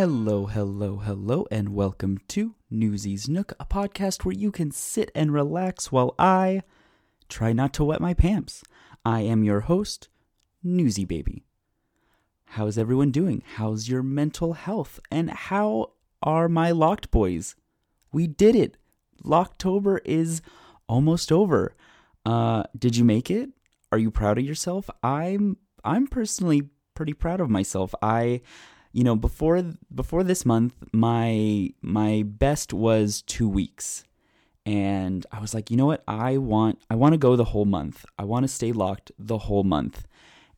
Hello, hello, hello, and welcome to Newsies Nook, a podcast where you can sit and relax while I try not to wet my pants. I am your host, Newsy Baby. How's everyone doing? How's your mental health? And how are my locked boys? We did it. Locktober is almost over. Uh, did you make it? Are you proud of yourself? I'm I'm personally pretty proud of myself. I you know before before this month my my best was 2 weeks. And I was like you know what? I want I want to go the whole month. I want to stay locked the whole month.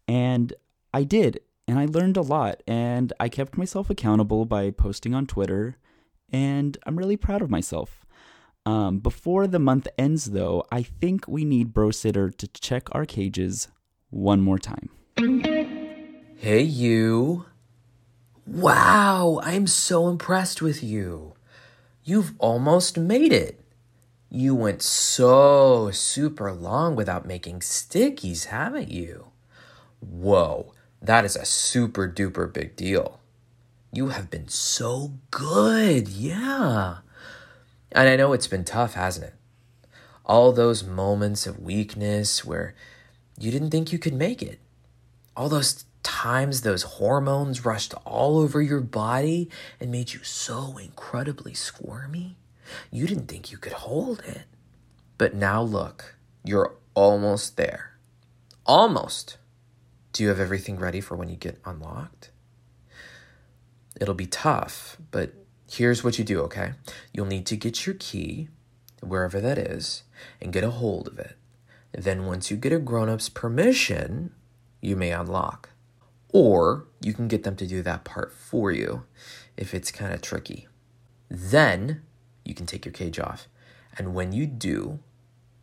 And I did. And I learned a lot. And I kept myself accountable by posting on Twitter. And I'm really proud of myself. Um, before the month ends though I think we need Bro Sitter to check our cages one more time. Hey, you. Wow, I'm so impressed with you. You've almost made it. You went so super long without making stickies, haven't you? Whoa, that is a super duper big deal. You have been so good, yeah. And I know it's been tough, hasn't it? All those moments of weakness where you didn't think you could make it. All those times those hormones rushed all over your body and made you so incredibly squirmy, you didn't think you could hold it. But now look, you're almost there. Almost. Do you have everything ready for when you get unlocked? It'll be tough, but here's what you do, okay? You'll need to get your key, wherever that is, and get a hold of it. Then, once you get a grown up's permission, you may unlock. Or you can get them to do that part for you if it's kind of tricky. Then you can take your cage off. And when you do,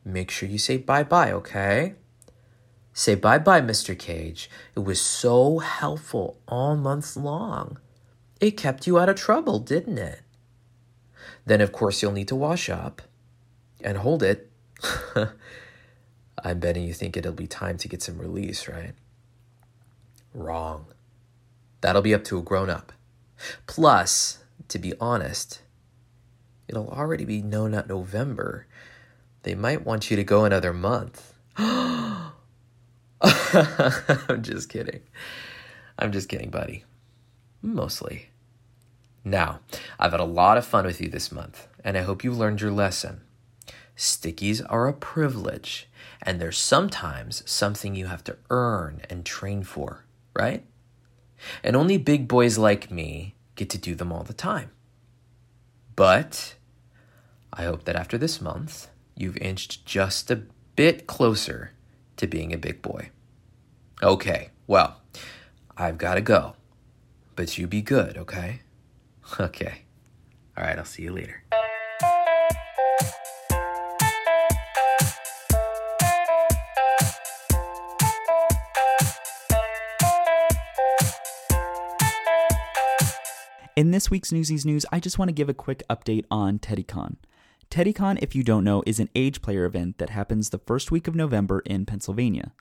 make sure you say bye bye, okay? Say bye bye, Mr. Cage. It was so helpful all month long. It kept you out of trouble, didn't it? Then, of course, you'll need to wash up and hold it. I'm betting you think it'll be time to get some release, right? Wrong. That'll be up to a grown up. Plus, to be honest, it'll already be no not November. They might want you to go another month. I'm just kidding. I'm just kidding, buddy. Mostly. Now, I've had a lot of fun with you this month, and I hope you learned your lesson. Stickies are a privilege, and they're sometimes something you have to earn and train for right? And only big boys like me get to do them all the time. But I hope that after this month, you've inched just a bit closer to being a big boy. Okay, well, I've got to go. But you be good, okay? Okay. All right, I'll see you later. In this week's Newsies News, I just want to give a quick update on TeddyCon. TeddyCon, if you don't know, is an age player event that happens the first week of November in Pennsylvania.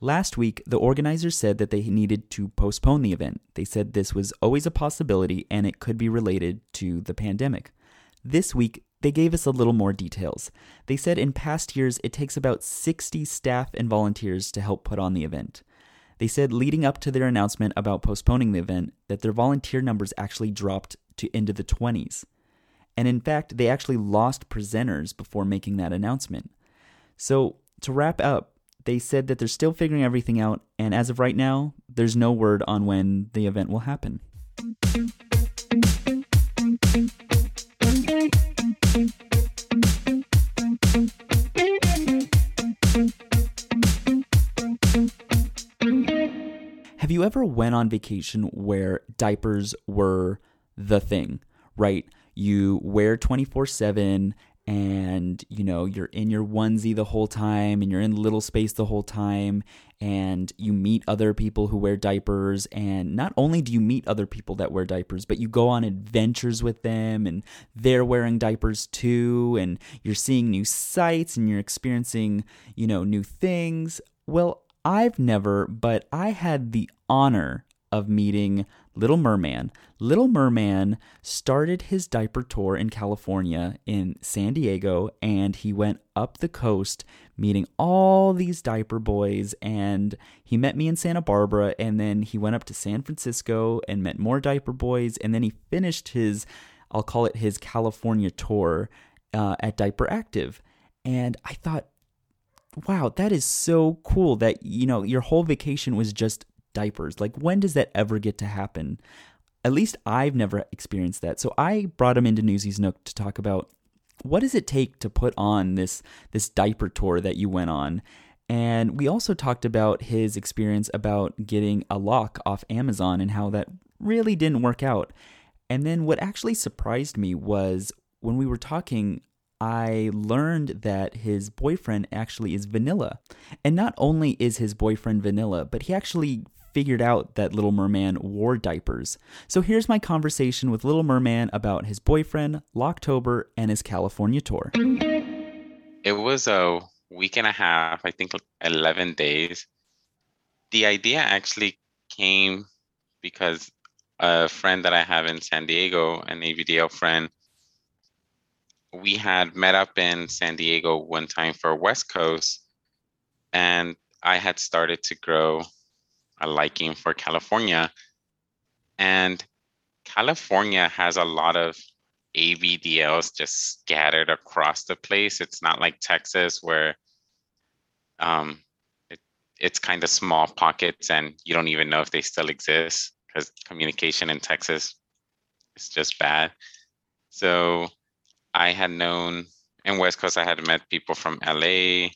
Last week, the organizers said that they needed to postpone the event. They said this was always a possibility and it could be related to the pandemic. This week, they gave us a little more details. They said in past years, it takes about 60 staff and volunteers to help put on the event. They said leading up to their announcement about postponing the event that their volunteer numbers actually dropped to into the 20s. And in fact, they actually lost presenters before making that announcement. So, to wrap up, they said that they're still figuring everything out, and as of right now, there's no word on when the event will happen. Ever went on vacation where diapers were the thing, right? You wear 24 7 and you know you're in your onesie the whole time and you're in little space the whole time and you meet other people who wear diapers. And not only do you meet other people that wear diapers but you go on adventures with them and they're wearing diapers too. And you're seeing new sights and you're experiencing you know new things. Well i've never but i had the honor of meeting Little Merman. Little Merman started his diaper tour in California in San Diego and he went up the coast meeting all these diaper boys and he met me in Santa Barbara and then he went up to San Francisco and met more diaper boys and then he finished his I'll call it his California tour uh, at Diaper Active and I thought wow that is so cool that you know your whole vacation was just diapers. Like, when does that ever get to happen? At least I've never experienced that. So I brought him into Newsies Nook to talk about what does it take to put on this this diaper tour that you went on. And we also talked about his experience about getting a lock off Amazon and how that really didn't work out. And then what actually surprised me was when we were talking I learned that his boyfriend actually is Vanilla. And not only is his boyfriend Vanilla, but he actually figured out that Little Merman wore diapers. So here's my conversation with Little Merman about his boyfriend, Locktober, and his California tour. It was a week and a half, I think 11 days. The idea actually came because a friend that I have in San Diego, an ABDL friend, we had met up in San Diego one time for West Coast, and I had started to grow a liking for California. And California has a lot of ABDLs just scattered across the place. It's not like Texas where um, it, it's kind of small pockets and you don't even know if they still exist because communication in Texas is just bad. So I had known in West Coast, I had met people from LA,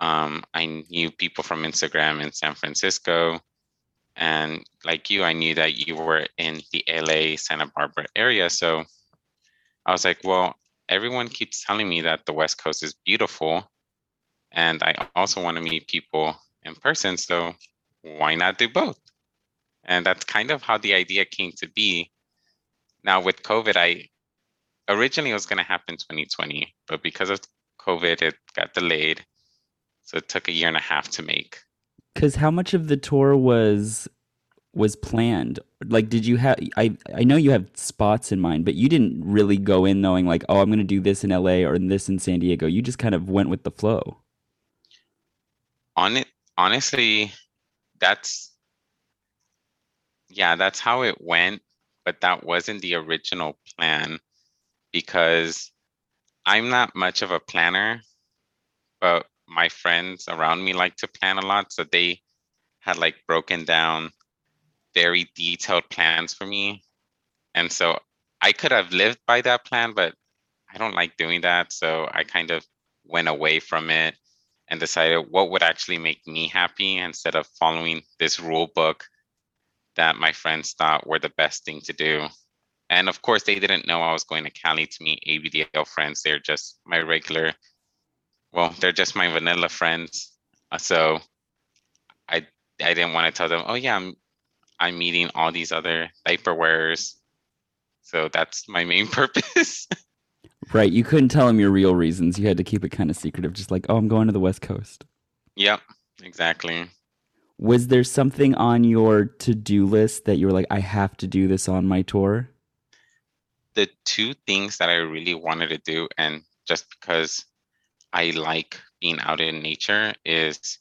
um, I knew people from Instagram in San Francisco. And like you, I knew that you were in the LA, Santa Barbara area. So I was like, well, everyone keeps telling me that the West Coast is beautiful. And I also want to meet people in person. So why not do both? And that's kind of how the idea came to be. Now, with COVID, I originally it was going to happen 2020, but because of COVID, it got delayed. So it took a year and a half to make. Cuz how much of the tour was was planned? Like did you have I I know you have spots in mind, but you didn't really go in knowing like, "Oh, I'm going to do this in LA or this in San Diego." You just kind of went with the flow. On it honestly, that's yeah, that's how it went, but that wasn't the original plan because I'm not much of a planner, but my friends around me like to plan a lot. So they had like broken down very detailed plans for me. And so I could have lived by that plan, but I don't like doing that. So I kind of went away from it and decided what would actually make me happy instead of following this rule book that my friends thought were the best thing to do. And of course, they didn't know I was going to Cali to meet ABDL friends. They're just my regular well, they're just my vanilla friends. Uh, so I I didn't want to tell them, oh yeah, I'm I'm meeting all these other diaper wearers. So that's my main purpose. right. You couldn't tell them your real reasons. You had to keep it kind of secretive, just like, oh, I'm going to the West Coast. Yep, exactly. Was there something on your to do list that you were like, I have to do this on my tour? The two things that I really wanted to do, and just because I like being out in nature is,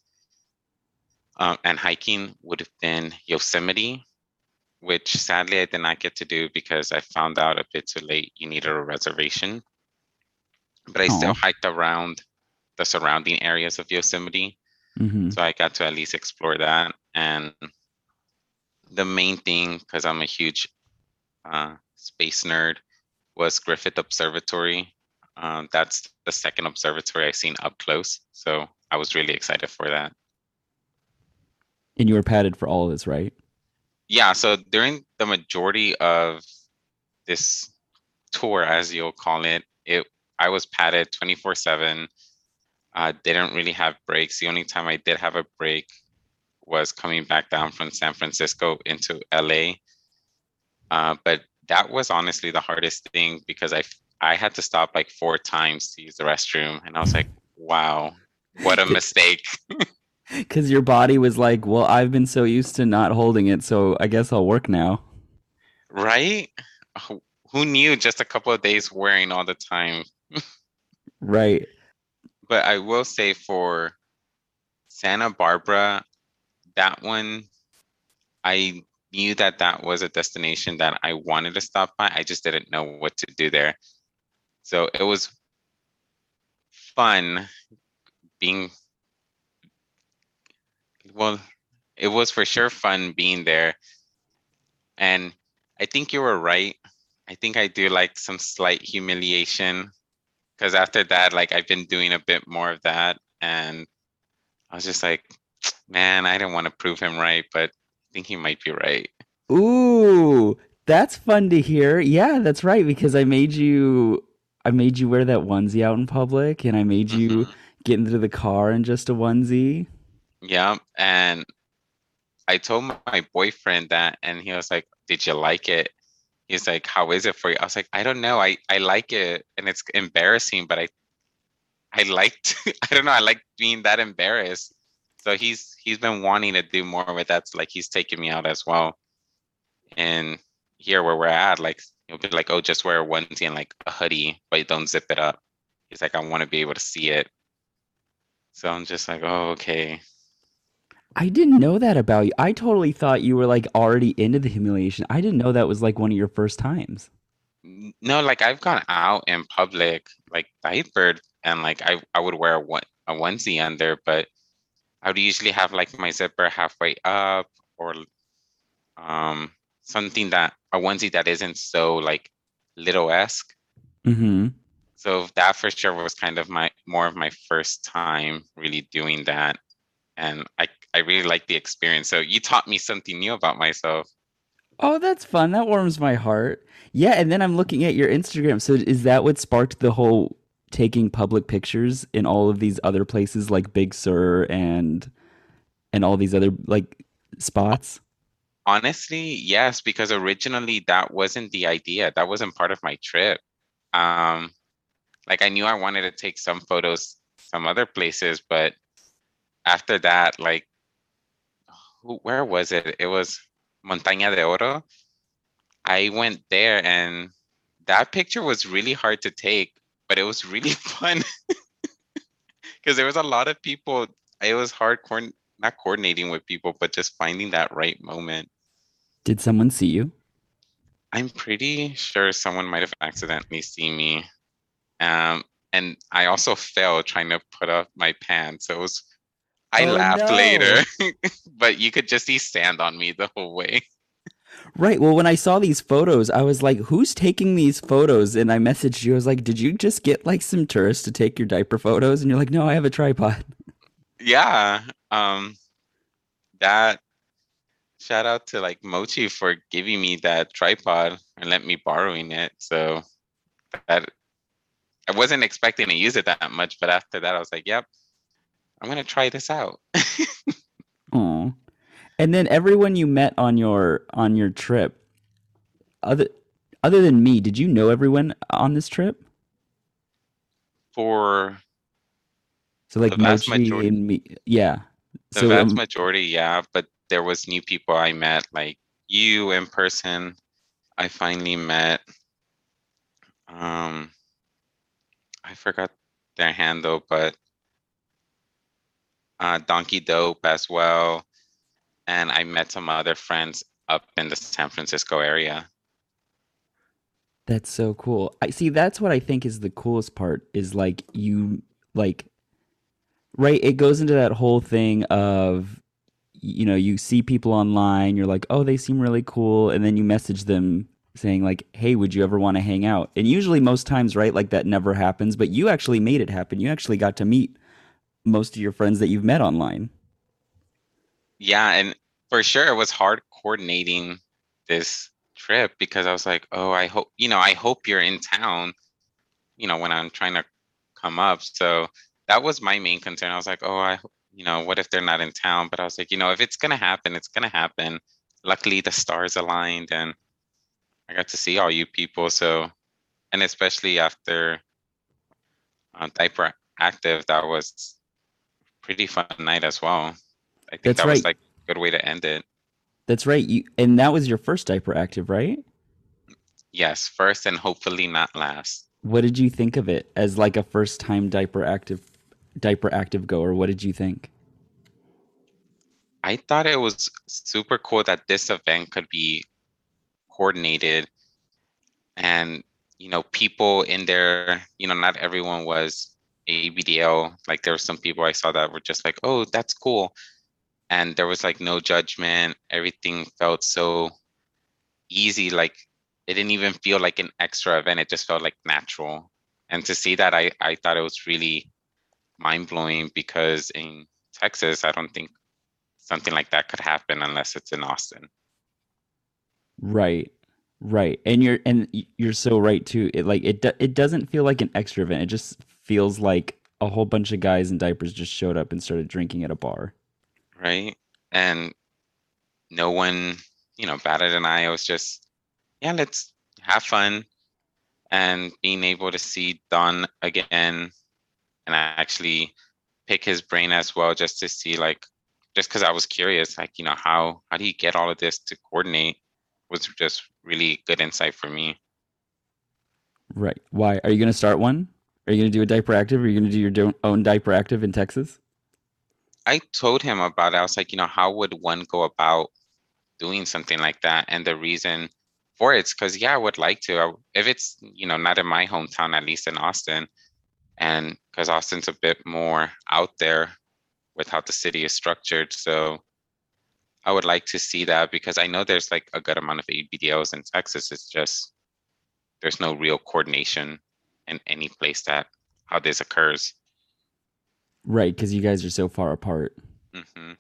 um, and hiking would have been Yosemite, which sadly I did not get to do because I found out a bit too late you needed a reservation. But I Aww. still hiked around the surrounding areas of Yosemite. Mm-hmm. So I got to at least explore that. And the main thing, because I'm a huge uh, space nerd, was Griffith Observatory um, that's the second observatory I've seen up close. So I was really excited for that. And you were padded for all of this, right? Yeah, so during the majority of this tour, as you'll call it, it I was padded 24 7. Uh, didn't really have breaks. The only time I did have a break was coming back down from San Francisco into LA. Uh, but that was honestly the hardest thing because I I had to stop like four times to use the restroom, and I was like, wow, what a mistake. Because your body was like, well, I've been so used to not holding it, so I guess I'll work now. Right? Who knew just a couple of days wearing all the time? right. But I will say for Santa Barbara, that one, I knew that that was a destination that I wanted to stop by. I just didn't know what to do there. So it was fun being well it was for sure fun being there and i think you were right i think i do like some slight humiliation because after that like i've been doing a bit more of that and i was just like man i didn't want to prove him right but think he might be right ooh that's fun to hear yeah that's right because i made you i made you wear that onesie out in public and i made you mm-hmm. get into the car in just a onesie yeah, and I told my boyfriend that, and he was like, "Did you like it?" He's like, "How is it for you?" I was like, "I don't know. I I like it, and it's embarrassing, but I I liked. I don't know. I like being that embarrassed." So he's he's been wanting to do more with that. So like he's taking me out as well. And here where we're at, like he'll be like, "Oh, just wear a onesie and like a hoodie, but don't zip it up." He's like, "I want to be able to see it." So I'm just like, "Oh, okay." I didn't know that about you. I totally thought you were like already into the humiliation. I didn't know that was like one of your first times. No, like I've gone out in public, like diapered, and like I, I would wear a, one, a onesie under, but I would usually have like my zipper halfway up or um something that a onesie that isn't so like little esque. Mm-hmm. So that for sure was kind of my more of my first time really doing that and I I really like the experience. So you taught me something new about myself. Oh, that's fun. That warms my heart. Yeah, and then I'm looking at your Instagram. So is that what sparked the whole taking public pictures in all of these other places like Big Sur and and all these other like spots? Honestly, yes, because originally that wasn't the idea. That wasn't part of my trip. Um like I knew I wanted to take some photos some other places, but after that, like, where was it? It was Montaña de Oro. I went there and that picture was really hard to take, but it was really fun because there was a lot of people. It was hard, co- not coordinating with people, but just finding that right moment. Did someone see you? I'm pretty sure someone might have accidentally seen me. Um, and I also fell trying to put up my pants. So it was I oh, laughed no. later, but you could just see sand on me the whole way. Right. Well, when I saw these photos, I was like, who's taking these photos? And I messaged you. I was like, did you just get like some tourists to take your diaper photos? And you're like, no, I have a tripod. Yeah. Um, that shout out to like Mochi for giving me that tripod and let me borrowing it. So that I wasn't expecting to use it that much, but after that, I was like, yep, I'm gonna try this out. Oh, and then everyone you met on your on your trip, other other than me, did you know everyone on this trip? For so like the Mochi majority, and me, yeah. The so, vast um, majority, yeah, but there was new people I met, like you in person. I finally met. Um, I forgot their handle, but uh, Donkey Dope as well, and I met some other friends up in the San Francisco area. That's so cool. I see. That's what I think is the coolest part. Is like you like, right? It goes into that whole thing of, you know, you see people online. You're like, oh, they seem really cool, and then you message them saying like, hey, would you ever want to hang out? And usually, most times, right, like that never happens. But you actually made it happen. You actually got to meet most of your friends that you've met online. Yeah, and for sure it was hard coordinating this trip because I was like, oh, I hope you know, I hope you're in town, you know, when I'm trying to come up. So that was my main concern. I was like, oh, I you know, what if they're not in town? But I was like, you know, if it's gonna happen, it's gonna happen. Luckily the stars aligned and I got to see all you people. So and especially after uh, diaper active, that was pretty fun night as well. I think That's that was right. like a good way to end it. That's right. You and that was your first diaper active, right? Yes, first and hopefully not last. What did you think of it as like a first time diaper active diaper active goer? What did you think? I thought it was super cool that this event could be coordinated and you know people in there you know not everyone was abdl like there were some people i saw that were just like oh that's cool and there was like no judgment everything felt so easy like it didn't even feel like an extra event it just felt like natural and to see that i i thought it was really mind-blowing because in texas i don't think something like that could happen unless it's in austin Right. Right. And you're and you're so right too. It like it do, it doesn't feel like an extra event. It just feels like a whole bunch of guys in diapers just showed up and started drinking at a bar. Right? And no one, you know, batted an eye. It was just, yeah, let's have fun. And being able to see Don again and actually pick his brain as well, just to see, like, just because I was curious, like, you know, how how do you get all of this to coordinate? Was just really good insight for me. Right. Why? Are you going to start one? Are you going to do a diaper active? Are you going to do your own diaper active in Texas? I told him about it. I was like, you know, how would one go about doing something like that? And the reason for it's because, yeah, I would like to. I, if it's, you know, not in my hometown, at least in Austin, and because Austin's a bit more out there with how the city is structured. So I would like to see that because I know there's like a good amount of ABDLs in Texas. It's just there's no real coordination in any place that how this occurs. Right, because you guys are so far apart. hmm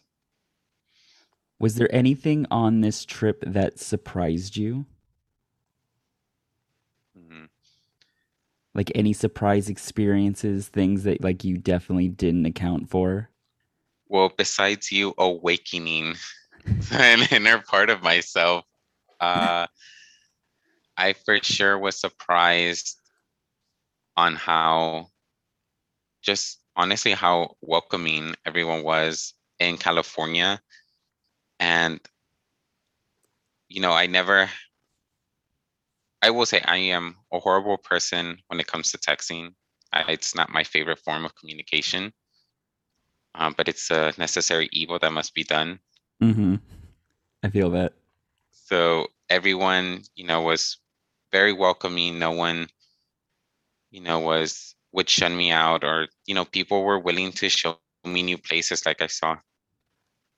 Was there anything on this trip that surprised you? hmm Like any surprise experiences, things that like you definitely didn't account for? Well, besides you awakening an inner part of myself, uh, I for sure was surprised on how, just honestly, how welcoming everyone was in California. And, you know, I never, I will say I am a horrible person when it comes to texting. I, it's not my favorite form of communication um, but it's a necessary evil that must be done. Mm-hmm. I feel that. So everyone, you know, was very welcoming. No one, you know, was would shun me out, or you know, people were willing to show me new places. Like I saw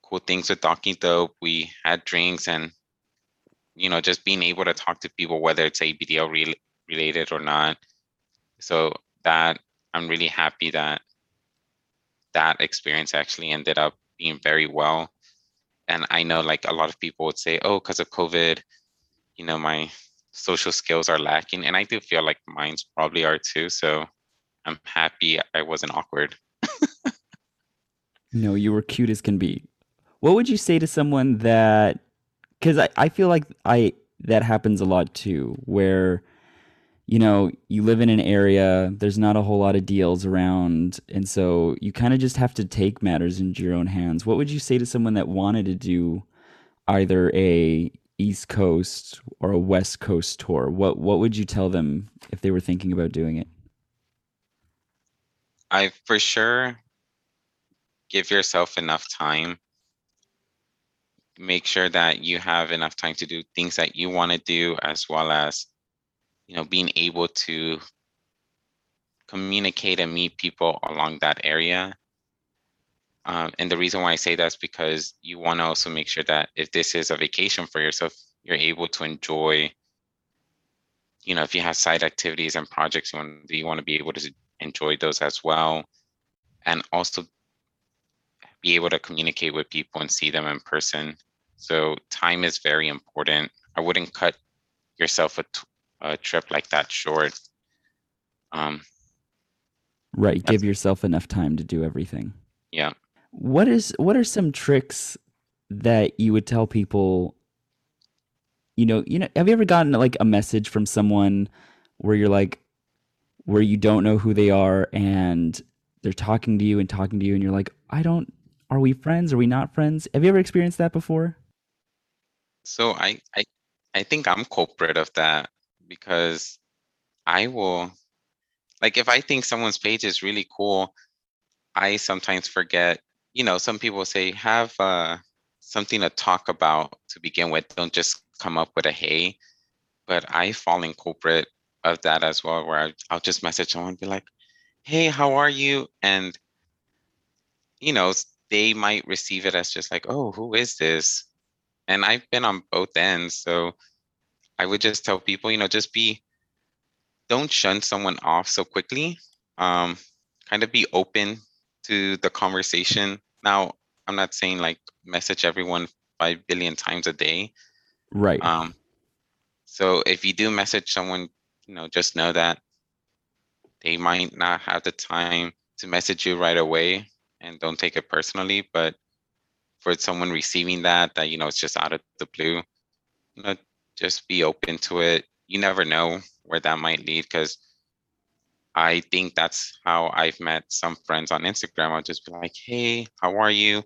cool things with Talking Dope. We had drinks, and you know, just being able to talk to people, whether it's ABDL re- related or not. So that I'm really happy that that experience actually ended up being very well. And I know like a lot of people would say, oh, because of COVID, you know, my social skills are lacking. And I do feel like mine's probably are too. So I'm happy I wasn't awkward. No, you were cute as can be. What would you say to someone that because I, I feel like I that happens a lot too, where you know, you live in an area, there's not a whole lot of deals around, and so you kind of just have to take matters into your own hands. What would you say to someone that wanted to do either a East Coast or a West Coast tour? What what would you tell them if they were thinking about doing it? I for sure give yourself enough time. Make sure that you have enough time to do things that you want to do, as well as, you know, being able to communicate and meet people along that area. Um, and the reason why I say that is because you want to also make sure that if this is a vacation for yourself, you're able to enjoy. You know, if you have side activities and projects you want, do you want to be able to enjoy those as well, and also be able to communicate with people and see them in person. So time is very important. I wouldn't cut yourself a, t- a trip like that short. Um, Right, give yourself enough time to do everything. yeah. What is what are some tricks that you would tell people you know, you know, have you ever gotten like a message from someone where you're like where you don't know who they are and they're talking to you and talking to you and you're like, "I don't are we friends? Are we not friends?" Have you ever experienced that before? So I, I I think I'm culprit of that because I will like if I think someone's page is really cool, I sometimes forget, you know, some people say have uh something to talk about to begin with. Don't just come up with a hey. But I fall in culprit of that as well, where I, I'll just message someone and be like, hey, how are you? And you know, they might receive it as just like, oh, who is this? and I've been on both ends. So I would just tell people, you know, just be, don't shun someone off so quickly. Um, kind of be open to the conversation. Now, I'm not saying like message everyone five billion times a day. Right. Um, so if you do message someone, you know, just know that they might not have the time to message you right away and don't take it personally. But for someone receiving that, that, you know, it's just out of the blue, you know, just be open to it. You never know where that might lead because I think that's how I've met some friends on Instagram. I'll just be like, hey, how are you?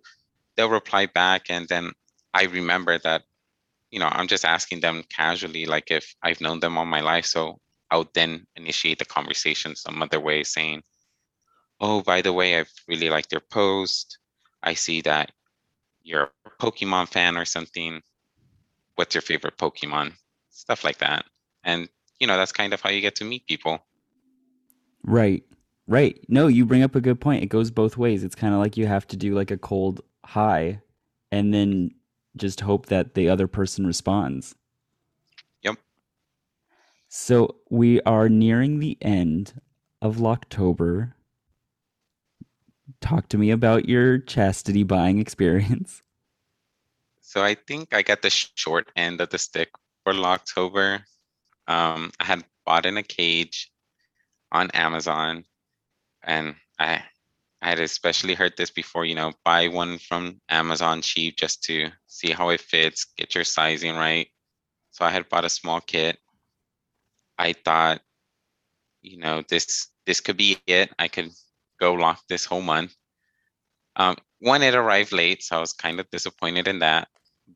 They'll reply back. And then I remember that you know, I'm just asking them casually, like if I've known them all my life. So I'll then initiate the conversation some other way, saying, Oh, by the way, I've really liked your post. I see that you're a Pokemon fan or something. What's your favorite Pokemon? Stuff like that. And, you know, that's kind of how you get to meet people. Right. Right. No, you bring up a good point. It goes both ways. It's kind of like you have to do like a cold hi and then just hope that the other person responds. So we are nearing the end of Locktober. Talk to me about your chastity buying experience. So I think I got the short end of the stick for Locktober. Um, I had bought in a cage on Amazon, and I I had especially heard this before. You know, buy one from Amazon cheap just to see how it fits, get your sizing right. So I had bought a small kit. I thought, you know, this this could be it. I could go lock this whole month. Um, one, it arrived late, so I was kind of disappointed in that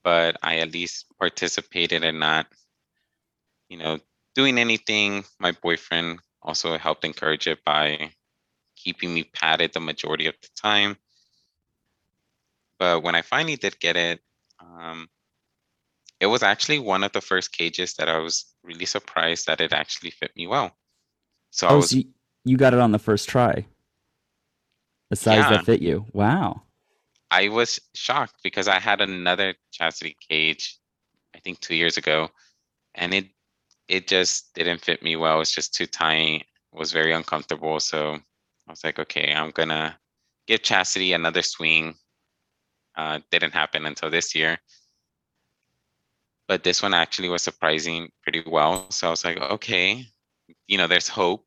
but I at least participated in not, you know, doing anything. My boyfriend also helped encourage it by keeping me padded the majority of the time. But when I finally did get it, um, it was actually one of the first cages that I was really surprised that it actually fit me well. So I Oh, was so you, you got it on the first try. The size Yeah. that fit you. Wow. I was shocked because I had another chastity cage, I think two years ago, and it it just didn't fit me well. It's just too tight. It was very uncomfortable. So I was like, okay, I'm gonna give chastity another swing. Uh, didn't happen until this year, but this one actually was surprising pretty well. So I was like, okay, you know, there's hope.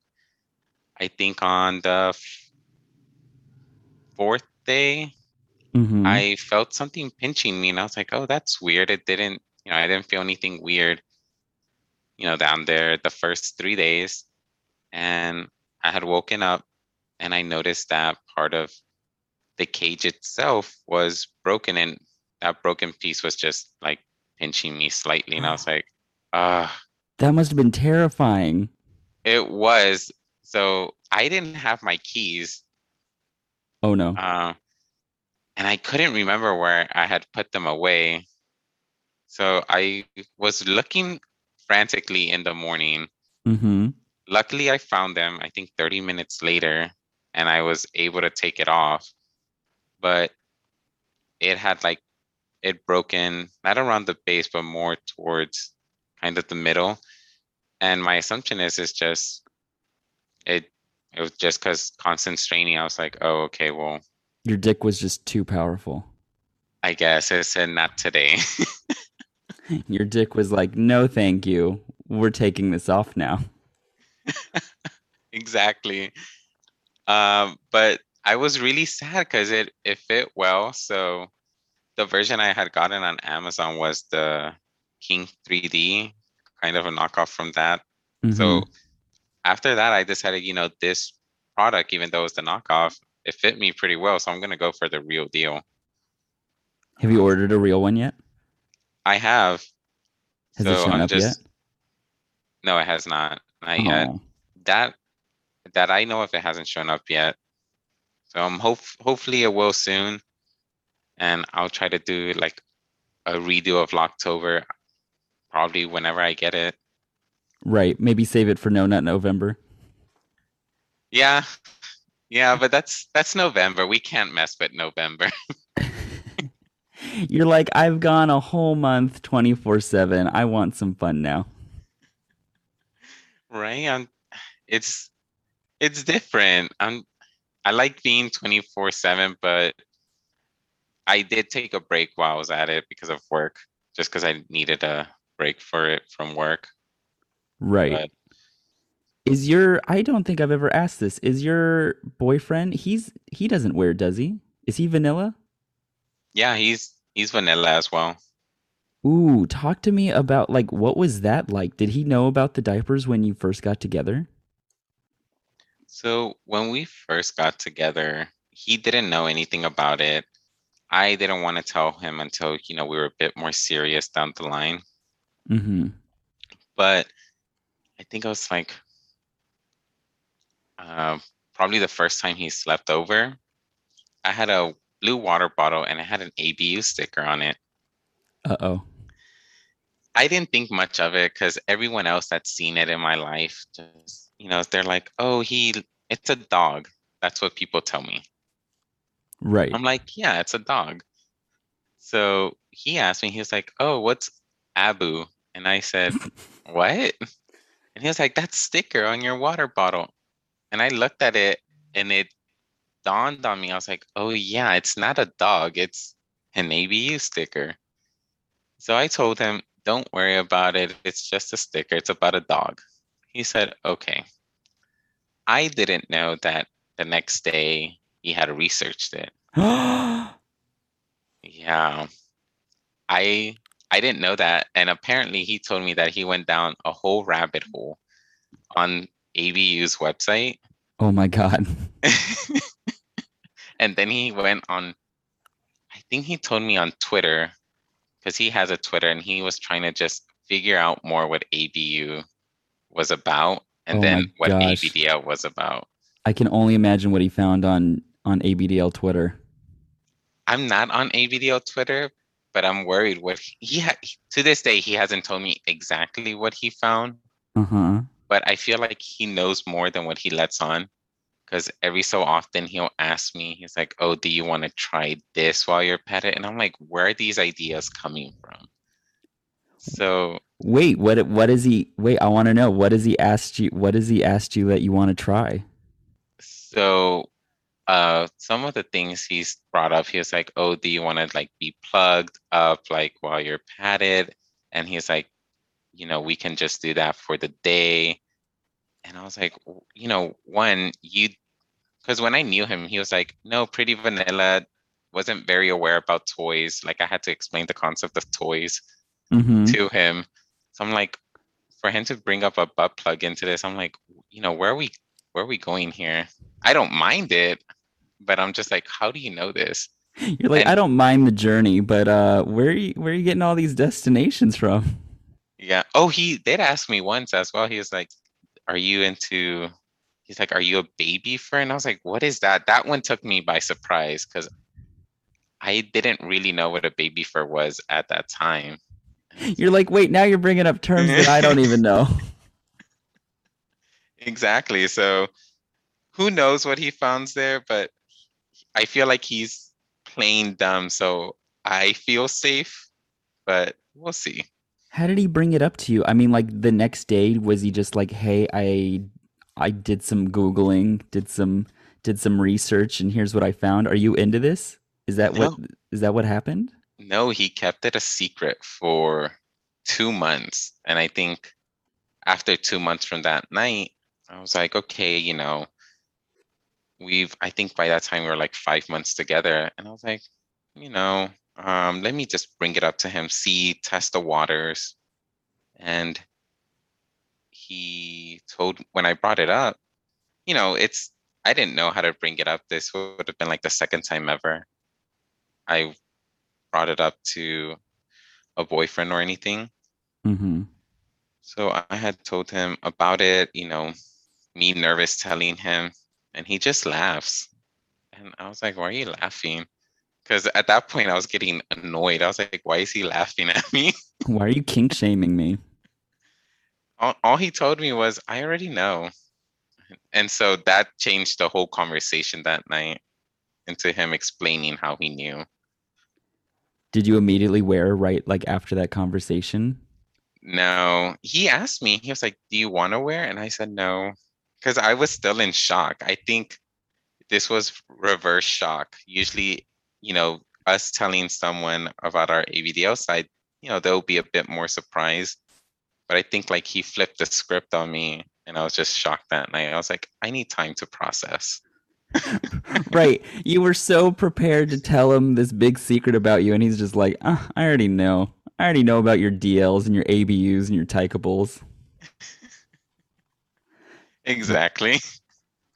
I think on the f- fourth day, hmm I felt something pinching me, and I was like, "Oh, that's weird." It didn't, you know, I didn't feel anything weird, you know, down there the first three days, and I had woken up, and I noticed that part of the cage itself was broken, and that broken piece was just like pinching me slightly, and I was like, "Ah." That must have been terrifying. It was. So I didn't have my keys, Oh no. uh, and I couldn't remember where I had put them away. So I was looking frantically in the morning. Mm-hmm. Luckily, I found them, I think 30 minutes later, and I was able to take it off. But it had like, it broken, not around the base, but more towards kind of the middle. And my assumption is it's just, it, it was just because constant straining. I was like, oh, okay, well, Your dick was just too powerful. I guess it said not today. Your dick was like, no, thank you. We're taking this off now. exactly. Um, but I was really sad because it it fit well. So the version I had gotten on Amazon was the King 3D, kind of a knockoff from that. So Mhm. after that, I decided, you know, this product, even though it's the knockoff, it fit me pretty well. So I'm gonna go for the real deal. have you ordered a real one yet? I have. Has it shown I'm up just yet? no, it has not. Not yet. Oh. That that I know if it hasn't shown up yet. So I'm hope hopefully it will soon. And I'll try to do like a redo of Locktober probably whenever I get it. Right. Maybe save it for No Nut November. Yeah. Yeah, but that's that's November. We can't mess with November. You're like, I've gone a whole month 24 7. I want some fun now. right? I'm, it's it's different. I'm I like being 24/7, but I did take a break while I was at it because of work, just because I needed a break for it from work. Right. But Is your I don't think I've ever asked this. Is your boyfriend he's he doesn't wear, does he? Is he vanilla? yeah, he's he's vanilla as well. Ooh, talk to me about like what was that like? Did he know about the diapers when you first got together? So when we first got together, he didn't know anything about it. I didn't want to tell him until, you know, we were a bit more serious down the line. Mm-hmm. but I think I was like uh, probably the first time he slept over. I had a blue water bottle and it had an ABU sticker on it. Uh oh. I didn't think much of it because everyone else that's seen it in my life just you know they're like, oh he it's a dog. That's what people tell me. Right. I'm like, yeah, it's a dog. So he asked me, he was like, oh, what's Abu? And I said, what? And he was like, that sticker on your water bottle. And I looked at it and it dawned on me. I was like, oh, yeah, it's not a dog, it's an ABU sticker. So I told him, don't worry about it. It's just a sticker, it's about a dog. He said, okay. I didn't know that the next day he had researched it. Yeah. I I didn't know that. And apparently he told me that he went down a whole rabbit hole on ABU's website. oh my god. and then he went on I think he told me on Twitter because he has a Twitter and he was trying to just figure out more what ABU was about and Oh then what gosh. ABDL was about. I can only imagine what he found on on ABDL Twitter. I'm not on ABDL Twitter, but I'm worried what he, he ha- to this day he hasn't told me exactly what he found. Uh-huh. but I feel like he knows more than what he lets on. Because every so often he'll ask me, he's like, "Oh, do you want to try this while you're pet it?" And I'm like, "Where are these ideas coming from?" So Wait, what what is he wait, I want to know. What has he asked you what has he asked you that you want to try? so uh some of the things he's brought up he was like oh do you want to like be plugged up like while you're padded?" and he's like you know we can just do that for the day and i was like you know one you because when i knew him he was like no pretty vanilla wasn't very aware about toys like i had to explain the concept of toys Mhm. to him so i'm like for him to bring up a butt plug into this i'm like you know where are we where are we going here i don't mind it but i'm just like how do you know this You're like, And- I don't mind the journey, but uh where are you where are you getting all these destinations from? yeah oh he did ask me once as well he was like are you into he's like are you a baby fur and i was like what is that that one took me by surprise because i didn't really know what a baby fur was at that time You're like, wait, now you're bringing up terms that I don't even know. Exactly. So who knows what he founds there, but I feel like he's playing dumb. So I feel safe, but we'll see. How did he bring it up to you? I mean, like the next day, was he just like, "Hey, I, I did some googling, did some did some research and here's what I found. Are you into this? Is that what No. is that what happened? No, he kept it a secret for two months. And I think after two months from that night, I was like, okay, you know, we've, I think by that time we were like five months together. And I was like, you know, um, let me just bring it up to him, see, test the waters. And he told, when I brought it up, you know, it's, I didn't know how to bring it up. This would have been like the second time ever. I brought it up to a boyfriend or anything. Mm-hmm. So I had told him about it, you know, me nervous telling him, and he just laughs. And I was like, why are you laughing? Because at that point I was getting annoyed. I was like, why is he laughing at me? Why are you kink shaming me? All, all he told me was, I already know. And so that changed the whole conversation that night into him explaining how he knew. Did you immediately wear right like after that conversation? No, he asked me, he was like, Do you want to wear? And I said no, because I was still in shock. I think this was reverse shock. Usually, you know, us telling someone about our ABDL side, you know, they'll be a bit more surprised. But I think like he flipped the script on me and I was just shocked that night. I was like, I need time to process. right. You were so prepared to tell him this big secret about you, and he's just like, "Ah, I already know. I already know about your DLs and your ABUs and your Tykables. Exactly.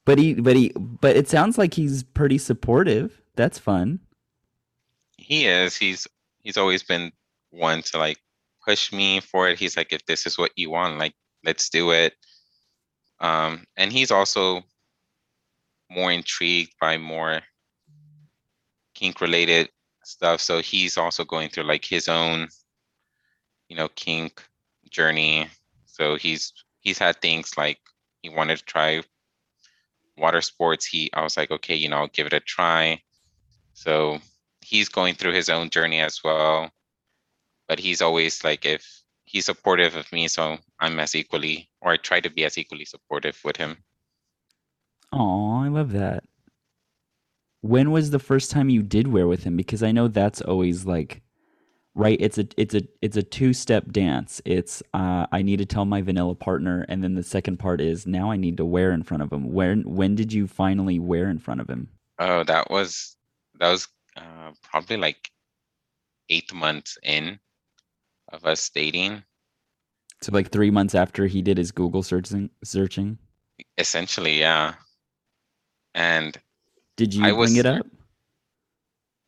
But he, but he, but it sounds like he's pretty supportive. That's fun. He is. He's he's always been one to like push me for it. He's like, if this is what you want, like let's do it. Um, and he's also more intrigued by more kink related stuff. So he's also going through like his own, you know, kink journey. So he's he's had things like he wanted to try water sports. He I was like, okay, you know, I'll give it a try. So he's going through his own journey as well. But he's always like if he's supportive of me, so I'm as equally or I try to be as equally supportive with him. Oh, I love that. When was the first time you did wear with him? Because I know that's always like, right? It's a it's a it's a two step dance. It's uh, I need to tell my vanilla partner, and then the second part is now I need to wear in front of him. When when did you finally wear in front of him? Oh, that was that was uh, probably like eight months in of us dating. So like three months after he did his Google searching searching. Essentially, yeah. And Did you I bring was- it up?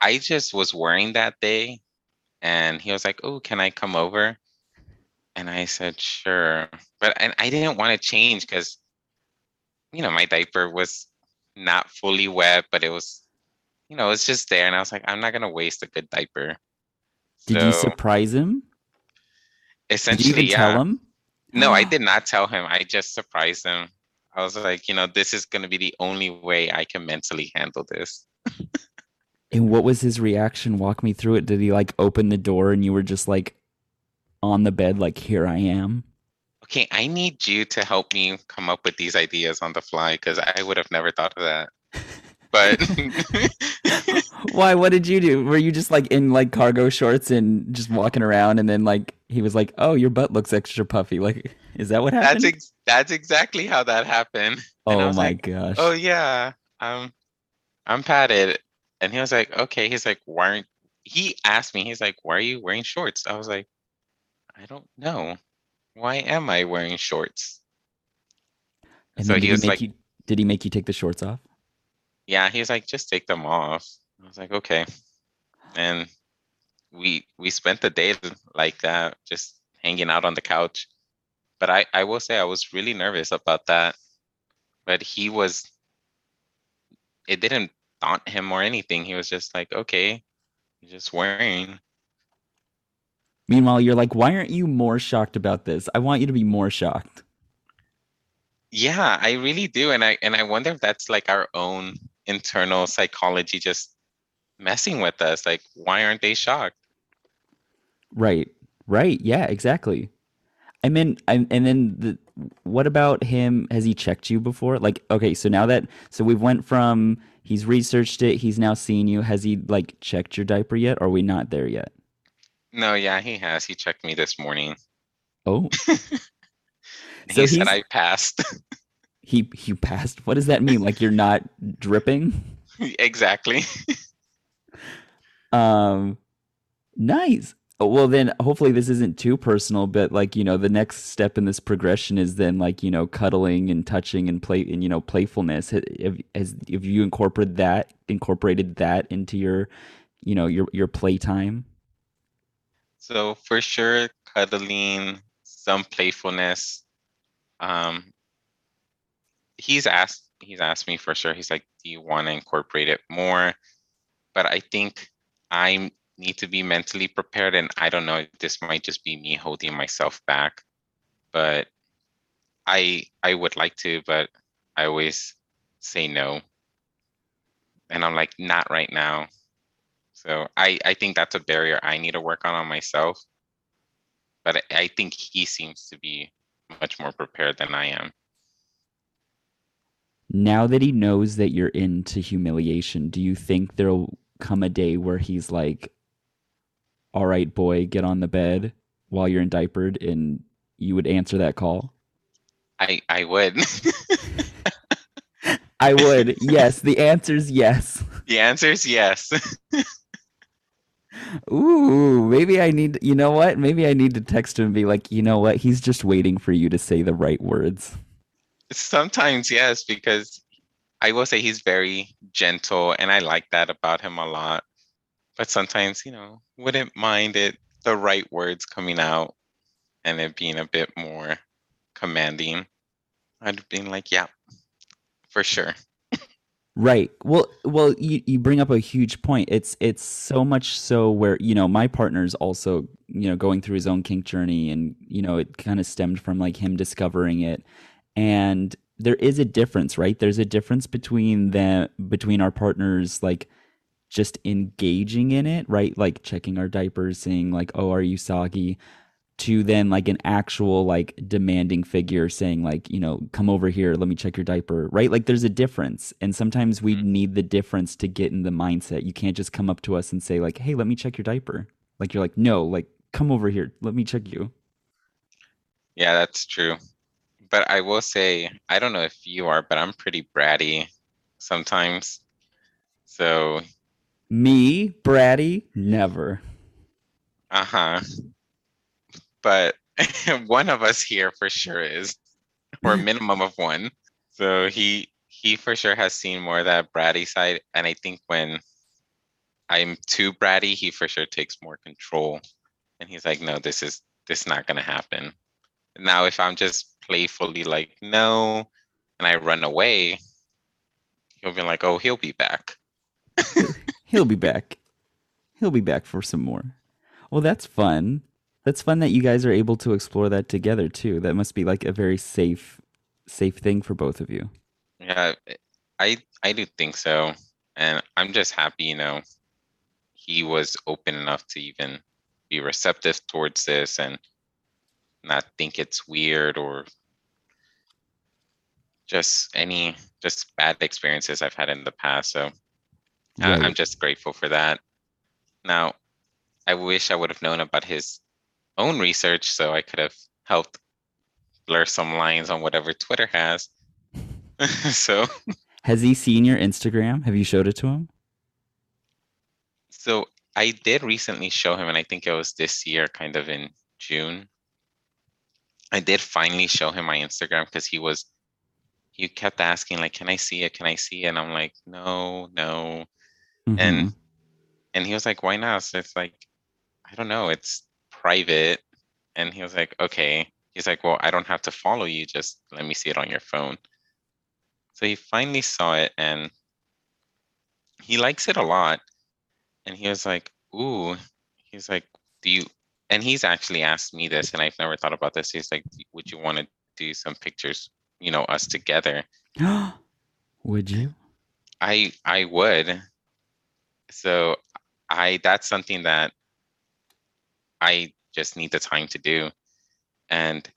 I just was wearing that day, and he was like, "Oh, can I come over?" And I said, "Sure," but and I didn't want to change because, you know, my diaper was not fully wet, but it was, you know, it's just there, and I was like, "I'm not gonna waste a good diaper." Did you surprise him? Did you essentially, even yeah. tell him? No, I ah. did not tell him. I just surprised him. I was like, you know, this is gonna be the only way I can mentally handle this. And what was his reaction? Walk me through it. Did he like open the door and you were just like on the bed, like, here I am? Okay, I need you to help me come up with these ideas on the fly because I would have never thought of that. But Why? What did you do? Were you just like in like cargo shorts and just walking around and then like he was like, oh, your butt looks extra puffy? Like, is that what happened? that's ex- that's exactly how that happened. oh my like, gosh. Oh yeah, um, I'm padded. And he was like, okay. He's like, why aren't he asked me, he's like, why are you wearing shorts? I was like, I don't know. Why am I wearing shorts? and so he did was make like- you, did he make you take the shorts off? Yeah, he was like, just take them off. I was like, okay. And we we spent the day like that, just hanging out on the couch. But I I will say I was really nervous about that. But he was. It didn't daunt him or anything. He was just like, okay, you're just wearing. Meanwhile, you're like, why aren't you more shocked about this? I want you to be more shocked. Yeah, I really do, and I and I wonder if that's like our own internal psychology just messing with us. Like, why aren't they shocked? Right. Right. Yeah, exactly. And then and, and then the what about him? Has he checked you before? Like, okay, so now that so we've went from he's researched it, he's now seen you. Has he like checked your diaper yet? Or are we not there yet? No, yeah, he has. He checked me this morning. Oh, He So said I passed. he he passed. What does that mean? Like you're not dripping? exactly. Um, nice. Oh, Well, then hopefully this isn't too personal, but like you know, the next step in this progression is then like you know, cuddling and touching and play and you know, playfulness. Ha- Have, has have you incorporated that incorporated that into your, you know, your your playtime? So for sure, cuddling, some playfulness. Um, he's asked he's asked me for sure. He's like, "Do you want to incorporate it more?" But I think I need to be mentally prepared, and I don't know. If this might just be me holding myself back, but I I would like to, but I always say no, and I'm like, not right now. So I, I think that's a barrier I need to work on on myself. But I, I think he seems to be much more prepared than I am. Now that he knows that you're into humiliation, do you think there'll come a day where he's like, "All right, boy, get on the bed while you're in diapered," and you would answer that call? I I would. I would. yes, the answer's yes. the answer is yes. Ooh, maybe I need, you know what? Maybe I need to text him and be like, you know what? He's just waiting for you to say the right words. Sometimes yes, because I will say he's very gentle, and I like that about him a lot. But sometimes, you know, wouldn't mind it the right words coming out and it being a bit more commanding. I'd been like, yeah, for sure. Right. Well, well, you, you bring up a huge point. It's it's so much so where you know my partner's also you know going through his own kink journey, and you know it kind of stemmed from like him discovering it, and there is a difference, right? There's a difference between the between our partners like just engaging in it, right? Like checking our diapers, saying like, "Oh, are you soggy?" to then like an actual like demanding figure saying like you know come over here let me check your diaper right like there's a difference and sometimes we Mhm. need the difference to get in the mindset you can't just come up to us and say like hey let me check your diaper like you're like no like come over here let me check you Yeah, that's true. But I will say, I don't know if you are, but I'm pretty bratty sometimes. So, me bratty never uh huh. But one of us here for sure is, or minimum of one. So he he for sure has seen more of that bratty side, and I think when I'm too bratty, he for sure takes more control, and he's like, "No, this is this is not gonna happen." Now, if I'm just playfully like, "No," and I run away, he'll be like, "Oh, he'll be back." he'll be back. He'll be back for some more. Well that's fun. That's fun that you guys are able to explore that together too. That must be like a very safe safe thing for both of you. Yeah, I I do think so, and I'm just happy, you know, he was open enough to even be receptive towards this and not think it's weird or just any just bad experiences I've had in the past. So I, Right. I'm just grateful for that. Now, I wish I would have known about his own research so I could have helped blur some lines on whatever Twitter has. so Has he seen your Instagram? Have you showed it to him? So I did recently show him, and I think it was this year, kind of in June. I did finally show him my Instagram because he was, he kept asking, like, can I see it? Can I see it? And I'm like, no, no. Mhm. And and he was like, why not? So it's like, I don't know, it's private. And he was like, okay. He's like, well, I don't have to follow you. Just let me see it on your phone. So he finally saw it and he likes it a lot. And he was like, ooh, he's like, do you, and he's actually asked me this and I've never thought about this. He's like, would you want to do some pictures, you know, us together? Would you? I I would. So I that's something that I just need the time to do. And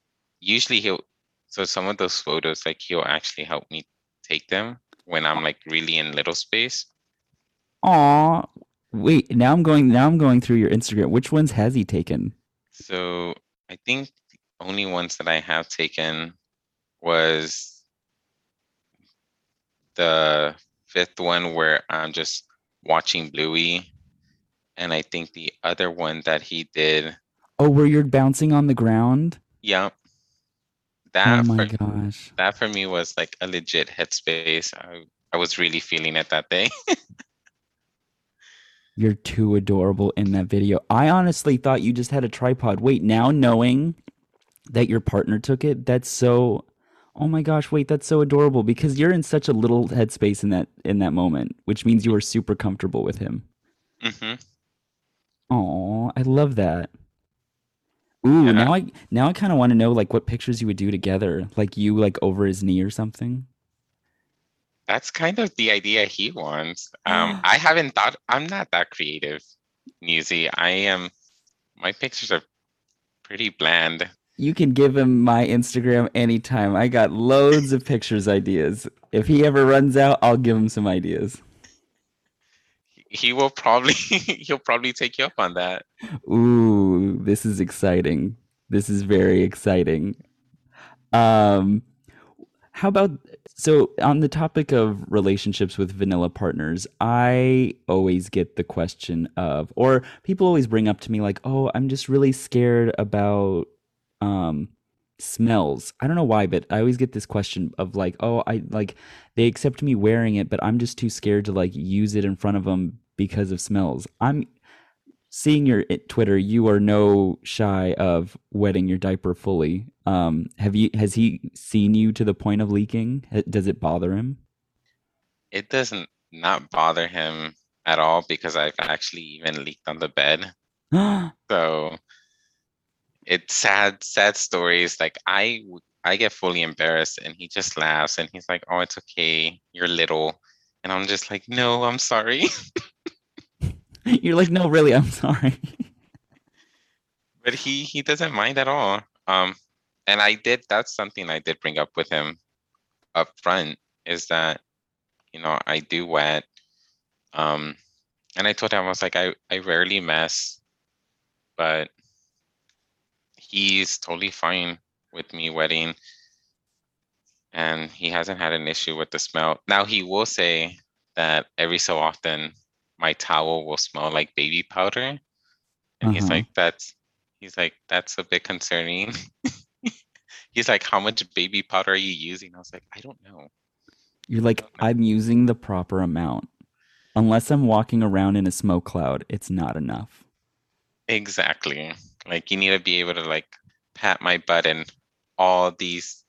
usually he'll So some of those photos, like he'll actually help me take them when I'm like really in little space. Aw, wait. Now I'm going. Now I'm going through your Instagram. Which ones has he taken? So I think the only ones that I have taken was the fifth one where I'm just watching Bluey. And I think the other one that he did, Oh, where you're bouncing on the ground. yeah. Oh That my for, gosh. that for me was like a legit headspace. I, I was really feeling it that day. You're too adorable in that video. I honestly thought you just had a tripod. Wait, now knowing that your partner took it, that's so Oh my gosh, wait, that's so adorable because you're in such a little headspace in that in that moment, which means you are super comfortable with him. mm-hmm Oh, I love that. Ooh, Yeah. now I now I kind of want to know like what pictures you would do together, like you like over his knee or something. That's kind of the idea he wants. Um, I haven't thought, I'm not that creative, Newsy. I am, my pictures are pretty bland. You can give him my Instagram anytime. I got loads of pictures ideas. If he ever runs out, I'll give him some ideas. He will probably, he'll probably take you up on that. Ooh, this is exciting. This is very exciting. Um how about so on the topic of relationships with vanilla partners, I always get the question of or people always bring up to me like, "Oh, I'm just really scared about um smells." I don't know why, but I always get this question of like, "Oh, I like they accept me wearing it, but I'm just too scared to like use it in front of them because of smells." I'm seeing your Twitter, you are no shy of wetting your diaper fully. Um, have you? Has he seen you to the point of leaking? Does it bother him? It doesn't not bother him at all because I've actually even leaked on the bed. So it's sad, sad stories. Like I, I get fully embarrassed and he just laughs and he's like, "Oh, it's okay. You're little." And I'm just like, "No, I'm sorry." You're like, no, really, I'm sorry. but he he doesn't mind at all. Um, and I did. That's something I did bring up with him up front. Is that you know I do wet. Um, and I told him I was like I I rarely mess, but he's totally fine with me wetting, and he hasn't had an issue with the smell. Now he will say that every so often my towel will smell like baby powder, and he's Uh-huh. like that's he's like that's a bit concerning. he's like how much baby powder are you using? I was like I don't know. You're like, I'm using the proper amount. Unless I'm walking around in a smoke cloud, it's not enough. Exactly. Like you need to be able to like pat my butt and all these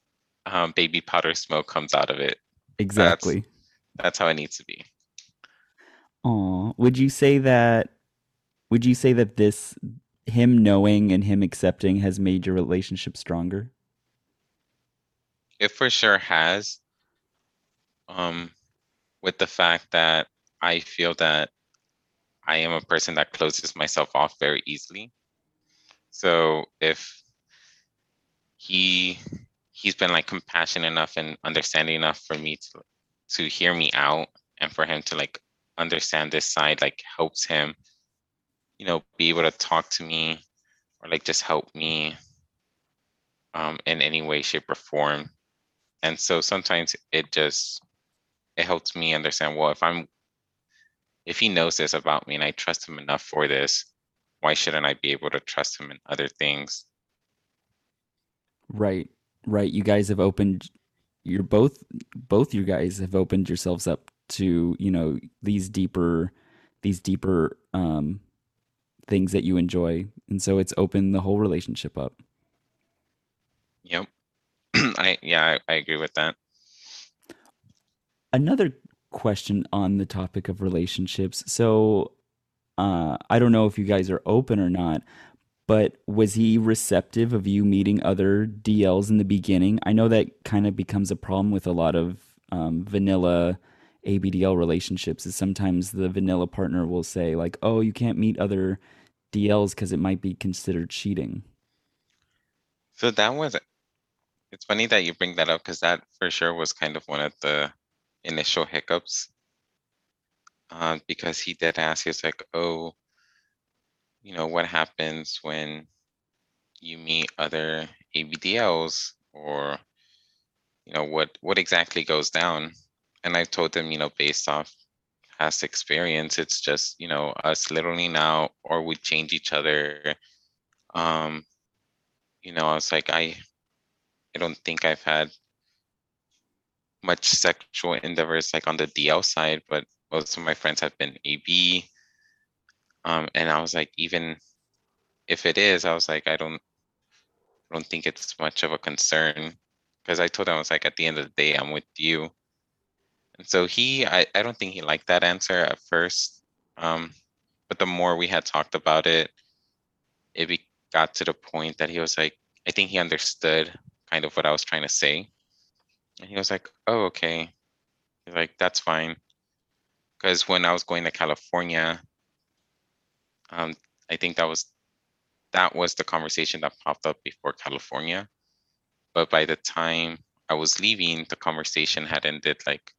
um, baby powder smoke comes out of it. Exactly. That's how it needs to be. Aw, would you say that? Would you say that this, him knowing and him accepting, has made your relationship stronger? It for sure has. Um, with the fact that I feel that I am a person that closes myself off very easily. So if he he's been like compassionate enough and understanding enough for me to to hear me out and for him to like understand this side like helps him you know be able to talk to me or like just help me um in any way shape or form. And so sometimes it just it helps me understand well if i'm if he knows this about me and i trust him enough for this why shouldn't i be able to trust him in other things Right, right. You guys have opened. You're both, both you guys have opened yourselves up to you know these deeper, these deeper um, things that you enjoy, and so it's opened the whole relationship up. yep i yeah I, I agree with that Another question on the topic of relationships. So, uh, I don't know if you guys are open or not, but was he receptive of you meeting other DLs in the beginning? I know that kind of becomes a problem with a lot of um, vanilla ABDL relationships. Is sometimes the vanilla partner will say like, "Oh, you can't meet other DLs because it might be considered cheating." so that was it's funny that you bring that up because that for sure was kind of one of the initial hiccups. Uh, because he did ask, he was like, "Oh, you know, what happens when you meet other ABDLs, or you know, what what exactly goes down?" And I told him, you know, based off past experience, it's just you know us literally now, or we change each other. Um, you know, I was like, I I don't think I've had much sexual endeavors like on the DL side, but most of my friends have been AB. Um, and I was like, even if it is, I was like, I don't, I don't think it's much of a concern because I told him I was like, at the end of the day, I'm with you. And so he, I, I don't think he liked that answer at first. Um, but the more we had talked about it, it be, got to the point that he was like, I think he understood kind of what I was trying to say. And he was like, oh, okay. He's like, that's fine. Because when I was going to California, um, I think that was that was the conversation that popped up before California. But by the time I was leaving, the conversation had ended. Like,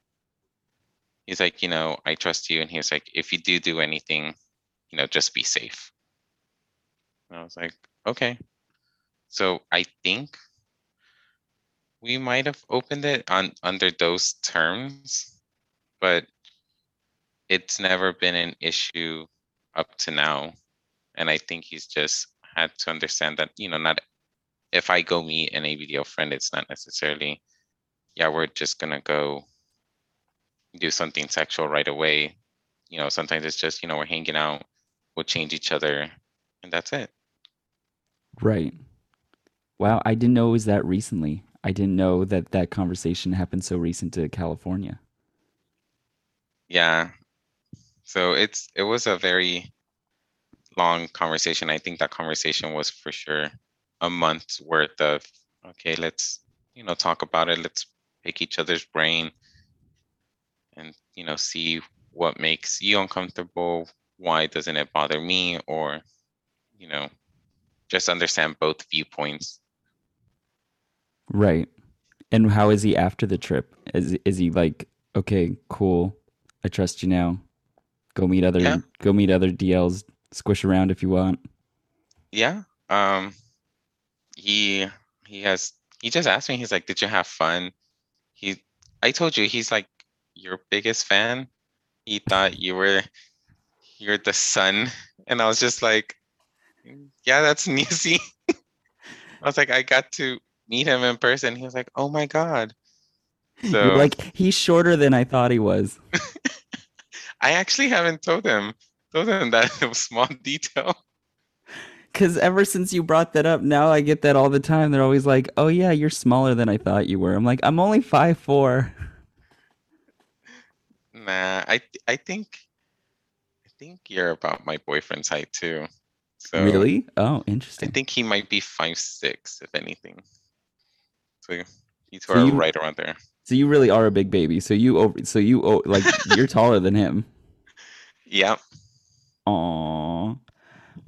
he's like, you know, I trust you. And he was like, if you do do anything, you know, just be safe. And I was like, okay. So I think we might have opened it on under those terms, but it's never been an issue up to now. And I think he's just had to understand that, you know, not if I go meet an ABDL friend, it's not necessarily, yeah, we're just gonna go do something sexual right away. You know, sometimes it's just, you know, we're hanging out, we'll change each other, and that's it. Right. Wow, I didn't know it was that recently. I didn't know that that conversation happened so recent to California. Yeah. So it's it was a very long conversation. I think that conversation was for sure a month's worth of okay, let's you know talk about it. Let's pick each other's brain and you know see what makes you uncomfortable. Why doesn't it bother me? Or you know just understand both viewpoints Right. And how is he after the trip? Is is he like, okay, cool, I trust you now. Go meet other Yeah. go meet other DLs, squish around if you want. Yeah. Um he he has he just asked me, he's like, Did you have fun? He I told you he's like your biggest fan. He thought you were you're the son. And I was just like, Yeah, that's Newsy. I was like, I got to meet him in person. He was like, Oh my god. So You're like he's shorter than I thought he was. I actually haven't told him told him that small detail. Cause ever since you brought that up, now I get that all the time. They're always like, "Oh yeah, you're smaller than I thought you were." I'm like, "I'm only five four. Nah, I th- I think I think you're about my boyfriend's height too. So Really? Oh, interesting. I think he might be five six, if anything. So you two So are you- right around there. So you really are a big baby. So you over. So you oh, like you're taller than him. Yeah. Aww.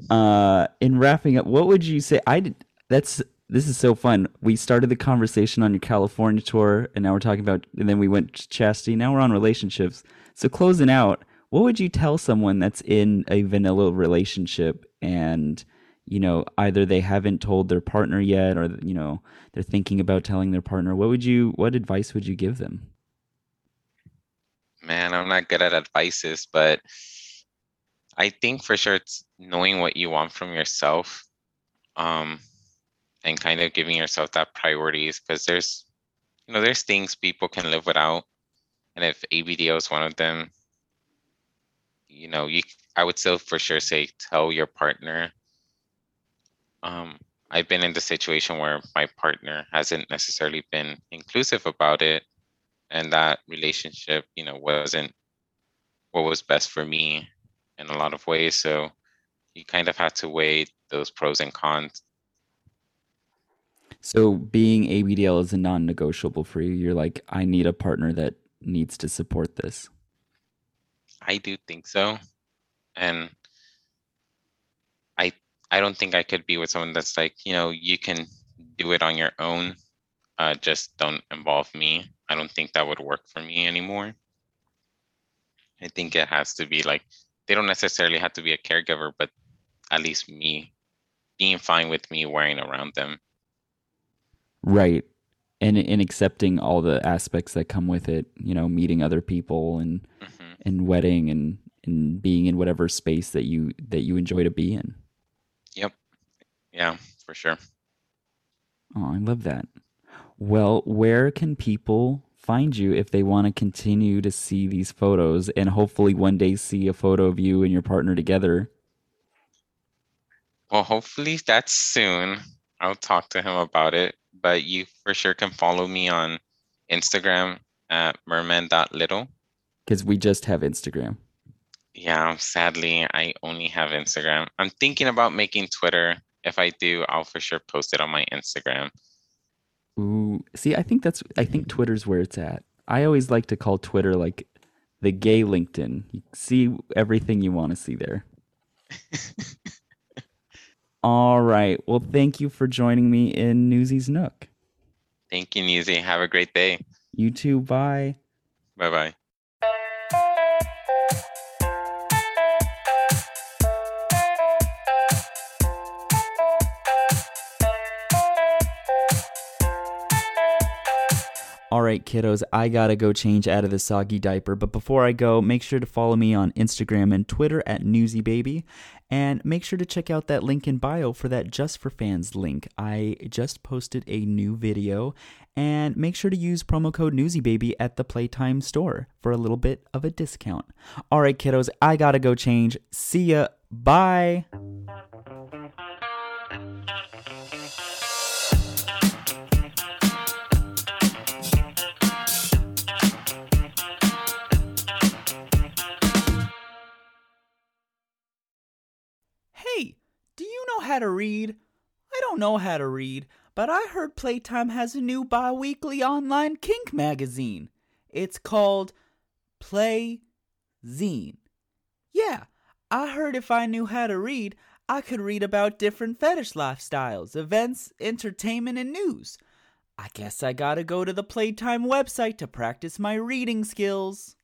Uh, in wrapping up, what would you say? I did. That's this is so fun. We started the conversation on your California tour, and now we're talking about, and then we went to chastity. Now we're on relationships. So closing out, what would you tell someone that's in a vanilla relationship and you know either they haven't told their partner yet, or you know they're thinking about telling their partner? What would you? What advice would you give them? Man, I'm not good at advices, but I think for sure it's knowing what you want from yourself. Um and kind of giving yourself that priorities because there's you know there's things people can live without and if ABDL is one of them you know you i would still for sure say tell your partner um i've been in the situation where my partner hasn't necessarily been inclusive about it and that relationship you know wasn't what was best for me in a lot of ways so you kind of had to weigh those pros and cons So being ABDL is a non-negotiable for you. You're like, I need a partner that needs to support this. I do think so. And I don't think I could be with someone that's like, you know, you can do it on your own. uh, just don't involve me. I don't think that would work for me anymore. I think it has to be like they don't necessarily have to be a caregiver, but at least me being fine with me wearing around them. Right. And in accepting all the aspects that come with it, you know, meeting other people and hmm and wedding and and being in whatever space that you that you enjoy to be in. Yeah, for sure. Oh, I love that. Well, where can people find you if they want to continue to see these photos and hopefully one day see a photo of you and your partner together? Well, hopefully that's soon. I'll talk to him about it. But you for sure can follow me on Instagram at merman.little. Because we just have Instagram. Yeah, sadly, I only have Instagram. I'm thinking about making Twitter. If I do, I'll for sure post it on my Instagram. Ooh, see, I think that's I think Twitter's where it's at. I always like to call Twitter like the gay LinkedIn. You see everything you want to see there. All right. Well, thank you for joining me in Newsy's Nook. Thank you, Newsy. Have a great day. You too. Bye. Bye bye. All right, kiddos, I gotta go change out of the soggy diaper. But before I go, make sure to follow me on Instagram and Twitter at NewsyBaby. And make sure to check out that link in bio for that Just for Fans link. I just posted a new video. And make sure to use promo code NewsyBaby at the Playtime store for a little bit of a discount. All right, kiddos, I gotta go change. See ya. Bye. Know how to read? I don't know how to read, but I heard Playtime has a new bi weekly online kink magazine. It's called Play Zine. Yeah, I heard if I knew how to read, I could read about different fetish lifestyles, events, entertainment, and news. I guess I gotta go to the Playtime website to practice my reading skills.